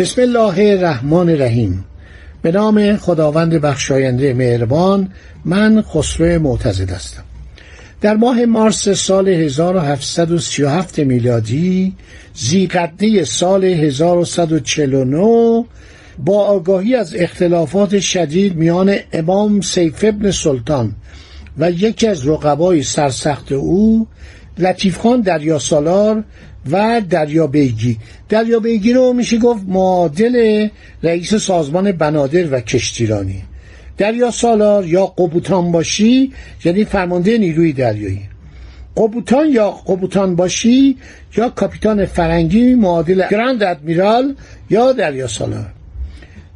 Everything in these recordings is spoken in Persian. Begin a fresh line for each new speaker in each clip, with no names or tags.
بسم الله الرحمن الرحیم. به نام خداوند بخشاینده مهربان من خسرو معتزد هستم. در ماه مارس سال 1737 میلادی زیقده سال 1149 با آگاهی از اختلافات شدید میان امام سیف ابن سلطان و یکی از رقبای سرسخت او لطیف خان دریا سالار و دریا بیگی. دریا بیگی رو میشه گفت معادل رئیس سازمان بنادر و کشتیرانی. دریا سالار یا قبوتان باشی یعنی فرمانده نیروی دریایی. قبوتان یا قبوتان باشی یا کاپیتان فرنگی معادل گراند ادمیرال یا دریا سالار.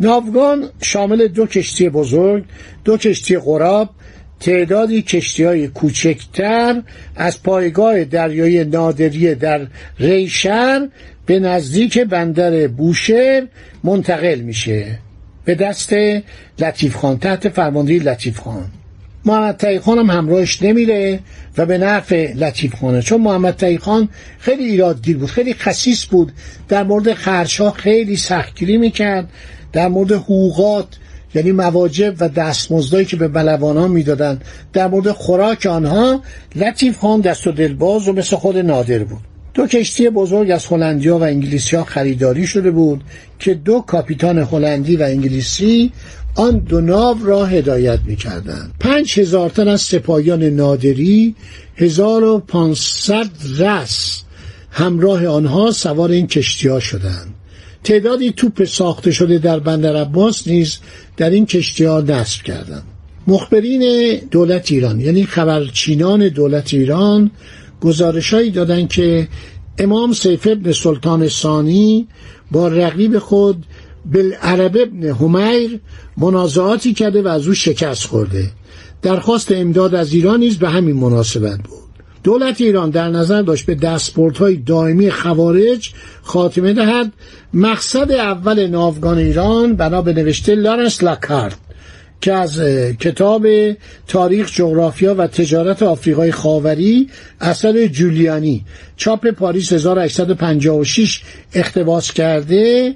ناوگان شامل دو کشتی بزرگ دو کشتی غراب تعدادی کشتی های کوچکتر از پایگاه دریایی نادریه در ریشر به نزدیک بندر بوشهر منتقل میشه. به دست لطیف خان تحت فرماندهی لطیف خان. محمد تایی خان هم همراهش نمیره و به نفع لطیف خانه. چون محمد تایی خان خیلی ایرادگیر بود خیلی خصیص بود. در مورد خرچها خیلی سختگیری می‌کرد. در مورد حقوقات یعنی مواجب و دستمزدایی که به بلوانان می‌دادند در مورد خوراک آنها لطیف خان دست و دلباز و مثل خود نادر بود. دو کشتی بزرگ از هلندیا و انگلیسی ها خریداری شده بود که دو کاپیتان هلندی و انگلیسی آن دو ناو را هدایت می‌کردند. پنج هزار تن از سپاهیان نادری هزار و پانصد رس همراه آنها سوار این کشتی ها شدند. تعدادی توپ ساخته شده در بندر عباس نیز در این کشتی ها نصب کردند. مخبرین دولت ایران یعنی خبرچینان دولت ایران گزارشهایی دادند که امام سیف ابن سلطان ثانی با رقیب خود بالعرب ابن همیر منازعاتی کرده و از او شکست خورده. درخواست امداد از ایران نیز به همین مناسبت بود. دولت ایران در نظر داشت به دستپورت‌های دائمی خوارج خاتمه دهد. مقصد اول ناوگان ایران بنا به نوشته لارنس لاکارت که از کتاب تاریخ جغرافیا و تجارت آفریقای خاوری اثر جولیانی چاپ پاریس 1856 اقتباس کرده.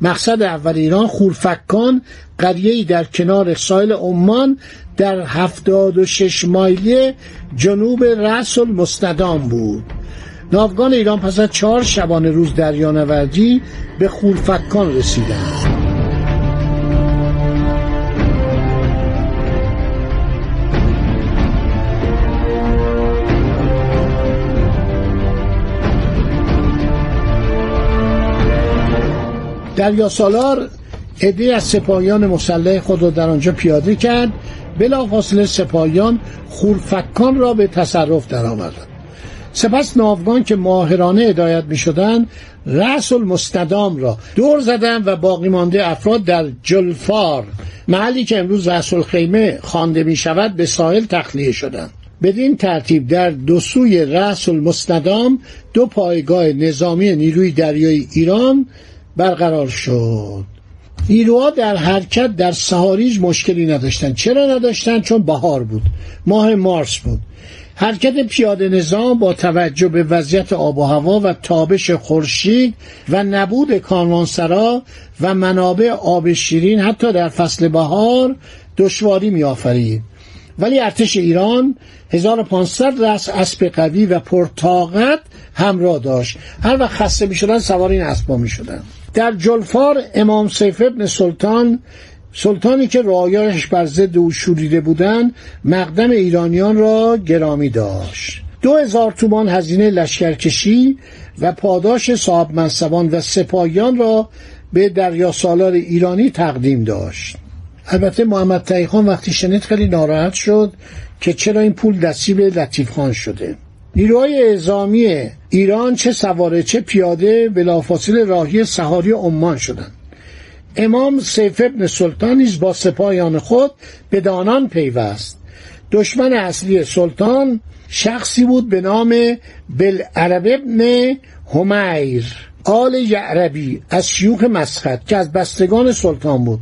مقصد اول ایران خورفکان قریه‌ای در کنار ساحل عمان در هفتاد و شش مایلی جنوب رأس المستدام بود. ناوگان ایران پس از چهار شبانه روز دریانوردی به خورفکان رسیدند. دریا سالار عده از سپاهیان مسلح خود را در آنجا پیاده کرد بلافاصله سپاهیان خورفکان را به تصرف درآوردند. سپس ناوگان که ماهرانه هدایت می شدند رأس المستدام را دور زدند و باقی مانده افراد در جلفار محلی که امروز رأس الخیمه خوانده می شود به ساحل تخلیه شدند. بدین ترتیب در دو سوی رأس المستدام دو پایگاه نظامی نیروی دریایی ایران برقرار شد. نیروها در حرکت در سهاریج مشکلی نداشتند چرا نداشتند چون بهار بود. ماه مارس بود. حرکت پیاده نظام با توجه به وضعیت آب و هوا و تابش خورشید و نبود کانوانسرا و منابع آب شیرین حتی در فصل بهار دشواری می آفرید ولی ارتش ایران 1500 رس اسب قوی و پرتاقت همراه داشت. هر وقت خسته می شدن سوار این اسبا می شدن. در جلفار امام سیف ابن سلطان سلطانی که رعایاش بر ضد او شوریده بودند مقدم ایرانیان را گرامی داشت. دو هزار تومان هزینه لشکرکشی و پاداش صاحب منصبان و سپاهیان را به دریا سالار ایرانی تقدیم داشت. البته محمد تایخان وقتی شنید خیلی ناراحت شد که چرا این پول نصیب لطیف خان شده. نیروهای اعزامی ایران چه سواره چه پیاده بلافاصله راهی سهاری عمان شدند. امام سیف ابن سلطان نیز با سپاهیان خود به دانان پیوست. دشمن اصلی سلطان شخصی بود به نام بلعرب ابن همیر آل یعربی از شیوخ مسخط که از بستگان سلطان بود.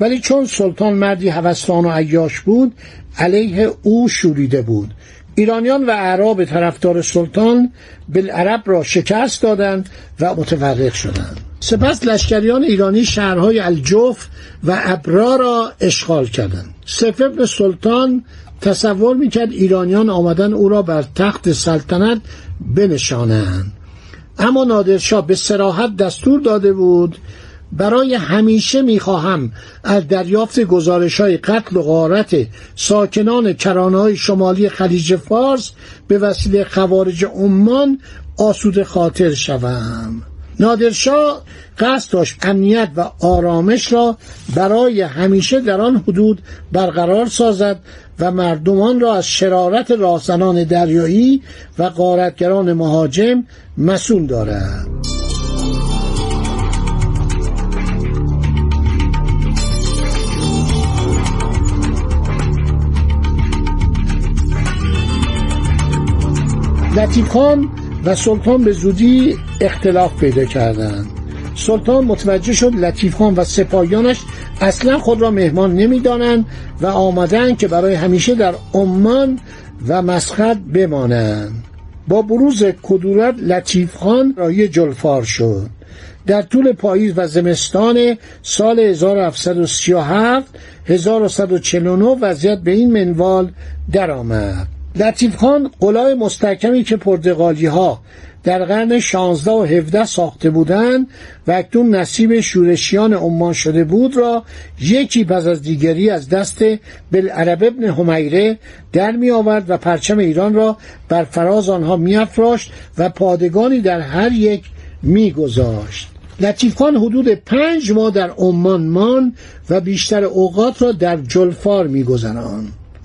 ولی چون سلطان مردی هوستان و عیاش بود علیه او شوریده بود. ایرانیان و اعراب طرفدار سلطان بالعرب را شکست دادند و متفرق شدند. سپس لشکریان ایرانی شهرهای الجوف و ابرا را اشغال کردند. سیف ابن سلطان تصور می‌کرد ایرانیان آمدن او را بر تخت سلطنت بنشانند. اما نادرشاه به سراحت دستور داده بود برای همیشه می‌خواهم از دریافت گزارش های قتل و غارت ساکنان کرانه های شمالی خلیج فارس به وسیله خوارج عمان آسود خاطر شوم. نادرشاه قصد داشت امنیت و آرامش را برای همیشه در آن حدود برقرار سازد و مردمان را از شرارت راهزنان دریایی و غارتگران مهاجم مسئول دارد. لطیف خان و سلطان به زودی اختلاف پیدا کردند سلطان متوجه شد لطیف خان و سپاهیانش اصلا خود را مهمان نمی‌دانند و آمدند که برای همیشه در عمان و مسخط بمانند. با بروز کدورت لطیف خان رای جلفار شد. در طول پاییز و زمستان سال 1737 1149 وضعیت به این منوال درآمد. لطیف خان قلای مستحکمی که پرتغالی ها در قرن 16 و 17 ساخته بودند و اکنون نصیب شورشیان عمان شده بود را یکی پس از دیگری از دست بالعرب ابن همیره در می آورد و پرچم ایران را بر فراز آنها می و پادگانی در هر یک می گذاشت. لطیف خان حدود پنج ماه در عمان مان و بیشتر اوقات را در جلفار می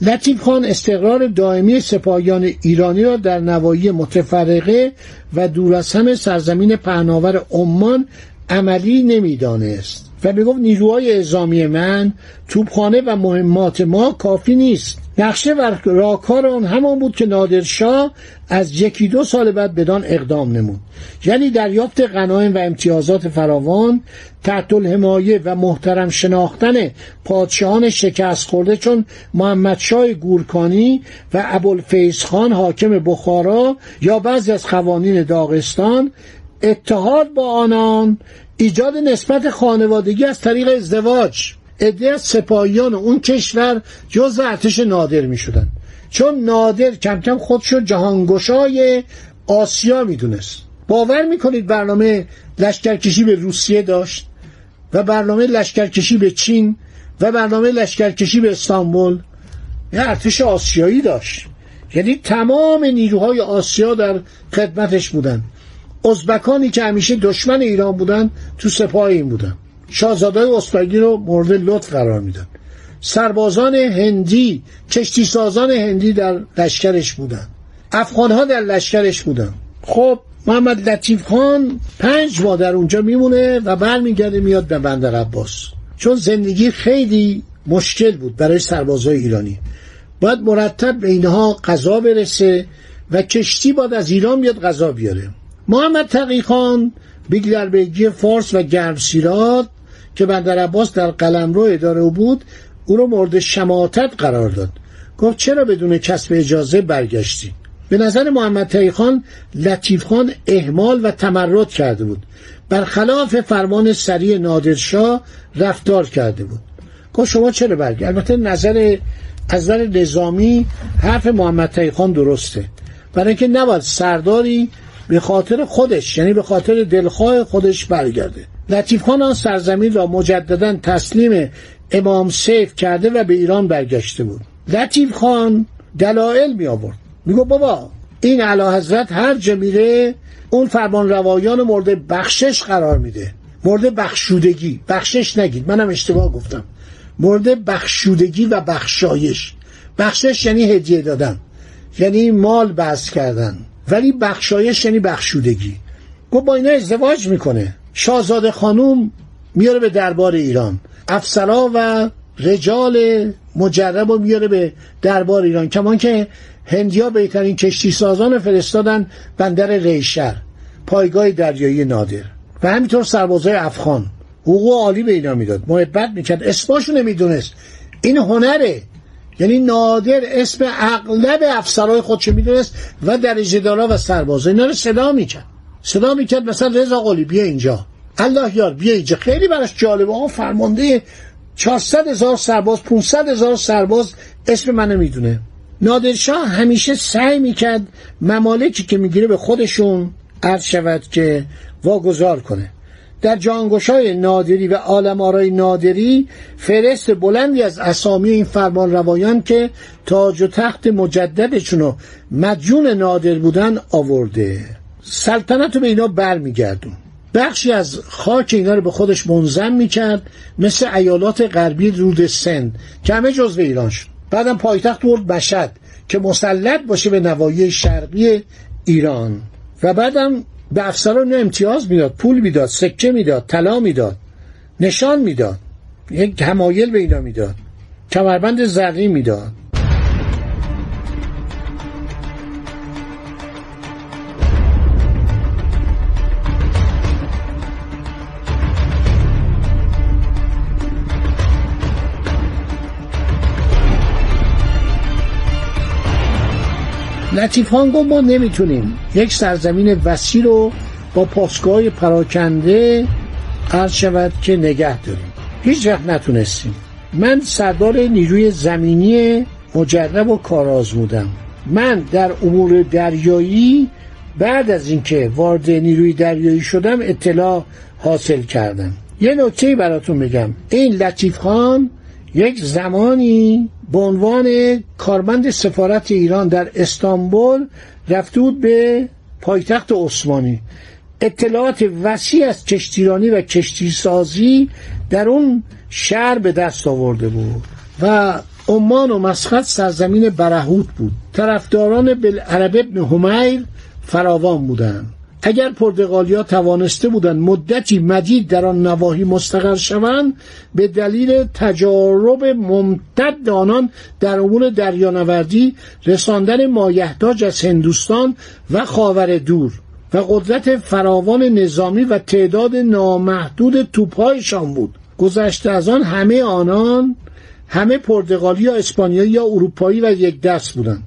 لطیف خان استقرار دائمی سپاهیان ایرانی را در نواحی متفرقه و دور از همه سرزمین پهناور عمان عملی نمی‌دانست. و می‌گفت نیروهای اعزامی من توپخانه و مهمات ما کافی نیست. نقشه و راکار آن همان بود که نادرشاه از یکی دو سال بعد بدان اقدام نمود. یعنی دریافت غنایم و امتیازات فراوان تحت الحمایه و محترم شناختن پادشاهان شکست خورده چون محمد شای گورکانی و ابوالفیض خان حاکم بخارا یا بعضی از قوانین داغستان اتحاد با آنان ایجاد نسبت خانوادگی از طریق ازدواج. عده از سپاهیان اون کشور جز ارتش نادر می شدن چون نادر کم کم خودشو جهانگشای آسیا می‌دونست. باور می‌کنید برنامه لشکرکشی به روسیه داشت و برنامه لشکرکشی به چین و برنامه لشکرکشی به استانبول یه ارتش آسیایی داشت. یعنی تمام نیروهای آسیا در خدمتش بودن. ازبکانی که همیشه دشمن ایران بودن تو سپاه این بودن. شاهزاده اسپگی رو مورد لطف قرار میدن. سربازان هندی کشتی سازان هندی در لشکرش بودن. افغانها در لشکرش بودن. خب محمد لطیف خان پنج ماه در اونجا میمونه و برمیگرده میاد به بندر عباس. چون زندگی خیلی مشکل بود برای سربازای ایرانی. باید مرتب به اینها غذا برسه و کشتی باید از ایران بیاد غذا بیاره. محمد تقی خان بیگلربگی فارس و گرمسیرات که بندر عباس در قلمرو اداره بود او رو مورد شماتت قرار داد. گفت چرا بدون کسب اجازه برگشتی به نظر محمد تقی خان لطیف خان اهمال و تمرد کرده بود. برخلاف فرمان سریع نادرشاه رفتار کرده بود. گفت شما چرا برگشت؟ البته نظر از نظر نظامی حرف محمد تقی خان درسته. برای اینکه نباید سرداری به خاطر خودش یعنی به خاطر دلخواه خودش برگرده. لطیف خان آن سرزمین را مجددا تسلیم امام سیف کرده و به ایران برگشته بود. لطیف خان دلایل می آورد میگو بابا این علا حضرت هر جا میره اون فرمان روایان مورد بخشش قرار میده. مورد بخشودگی. بخشش نگید. منم اشتباه گفتم. مورد بخشودگی و بخشایش. بخشش یعنی هدیه دادن. یعنی مال بحث کردن. ولی بخشایش یعنی بخشودگی. گفت با اینا ازدواج می‌کنه. شاهزاده خانوم میاره به دربار ایران. افسرا و رجال مجرب رو میاره به دربار ایران. کمان که هندیا بهترین کشتی سازان فرستادن بندر ریشر پایگاه دریایی نادر. و همینطور سربازای افغان. حقوق عالی به اینا می‌داد. محبت می‌کرد. اسماشو نمی‌دونست. این هنره. یعنی نادر اسم اغلب افسرهای خودشو می‌دونست و درجه دارا و سربازا. اینا رو صدا می‌کرد. صدا می‌کرد مثلا رضا قلی بیا اینجا. الله یار بیا اینجا. خیلی براش جالبه ها فرمانده 400 هزار سرباز 500 هزار سرباز اسم منو می‌دونه. نادرشاه همیشه سعی می‌کرد ممالکی که می‌گیره به خودشون عرض شود که واگذار کنه. در جانگوشای نادری و عالم آرای نادری فرست بلندی از اسامی این فرمان روایان که تاج و تخت مجددشونو مدیون نادر بودن آورده. سلطنت رو به اینا برمیگردون. بخشی از خاک اینا رو به خودش منظم می‌کرد مثل ایالات غربی رود سند که همه جزو ایران شد بعدم پایتخت برد بشد که مسلط باشه به نوایی شرقی ایران. و بعدم به افسران امتیاز می‌داد پول می‌داد سکه می‌داد طلا می‌داد نشان می‌داد یک همایل به اینا می‌داد کمربند زرین می‌داد. لطیف خان گفت ما نمی‌تونیم. یک سرزمین وسیع رو با پاسگاه پراکنده عرض شود که نگه داریم. هیچ وقت نتونستیم. من سردار نیروی زمینی مجرب و کارآزمودم من در امور دریایی بعد از اینکه وارد نیروی دریایی شدم اطلاع حاصل کردم. یه نکته براتون بگم این لطیف خان یک زمانی به عنوان کارمند سفارت ایران در استانبول رفته بود به پایتخت عثمانی. اطلاعات وسیع از کشتیرانی و کشتی سازی در اون شهر به دست آورده بود و عمان و مسقط سرزمین برهوت بود. طرفداران بالعرب ابن همیر فراوان بودند. اگر پرتغالیا توانسته بودند مدتی مدید در آن نواحی مستقر شوند به دلیل تجارب ممتد آنان در امور دریانوردی رساندن مایحتاج از هندوستان و خاور دور و قدرت فراوان نظامی و تعداد نامحدود توپهایشان بود. گذشته از آن همه آنان همه پرتغالی یا اسپانیایی یا اروپایی و یک دست بودند.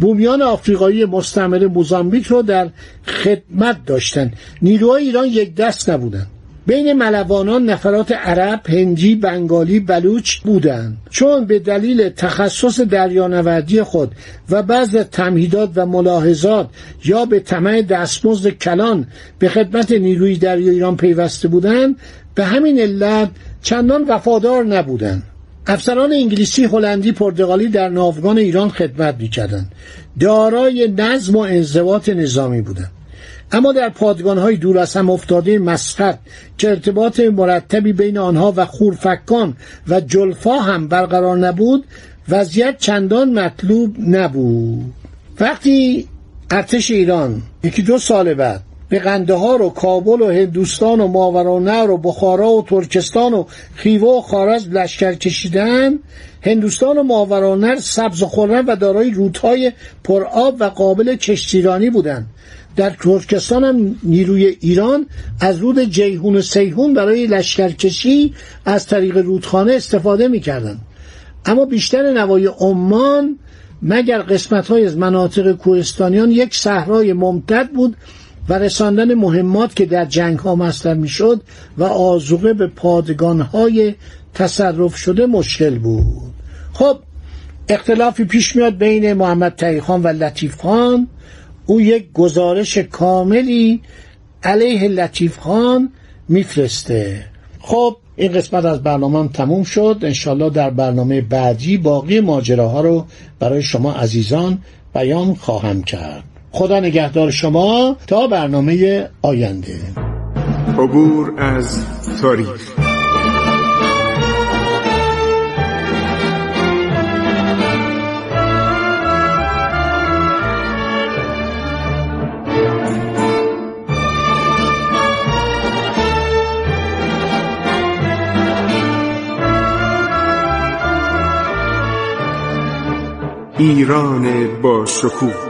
بومیان آفریقایی مستعمره موزامبیک رو در خدمت داشتند نیروهای ایران یک دست نبودند بین ملوانان نفرات عرب، هندی، بنگالی، بلوچ بودند چون به دلیل تخصص دریانوردی خود و بعض تمهیدات و ملاحظات یا به طمع دستمزد کلان به خدمت نیروی دریای ایران پیوسته بودند به همین علت چندان وفادار نبودند افسران انگلیسی، هلندی، پرتغالی در ناوگان ایران خدمت می‌کردند. دارای نظم و انضباط نظامی بودند. اما در پادگانهای دور از هم افتاده مسقط که ارتباط مرتبی بین آنها و خورفکان و جلفا هم برقرار نبود وضعیت چندان مطلوب نبود وقتی ارتش ایران یکی دو سال بعد به قندهار و کابل و هندوستان و ماورانهر و بخارا و ترکستان و خیوه و خارز لشکر کشیدن. هندوستان و ماورانهر سبز و خرم و دارای رودهای پرآب و قابل کشتیرانی بودند در ترکستان هم نیروی ایران از رود جیهون و سیهون برای لشکرکشی از طریق رودخانه استفاده می‌کردند اما بیشتر نوای عمان مگر قسمت های از مناطق کوهستانیان یک صحرای ممتد بود و رساندن مهمات که در جنگ ها مصرف می‌شد و آزوقه به پادگان های تصرف شده مشکل بود. خب اختلافی پیش میاد بین محمد تقی خان و لطیف خان. او یک گزارش کاملی علیه لطیف خان میفرسته. خب این قسمت از برنامه هم تموم شد. انشالله در برنامه بعدی باقی ماجراها رو برای شما عزیزان بیان خواهم کرد. خدا نگهدار شما تا برنامه آینده.
عبور از تاریخ. ایران با شکوه.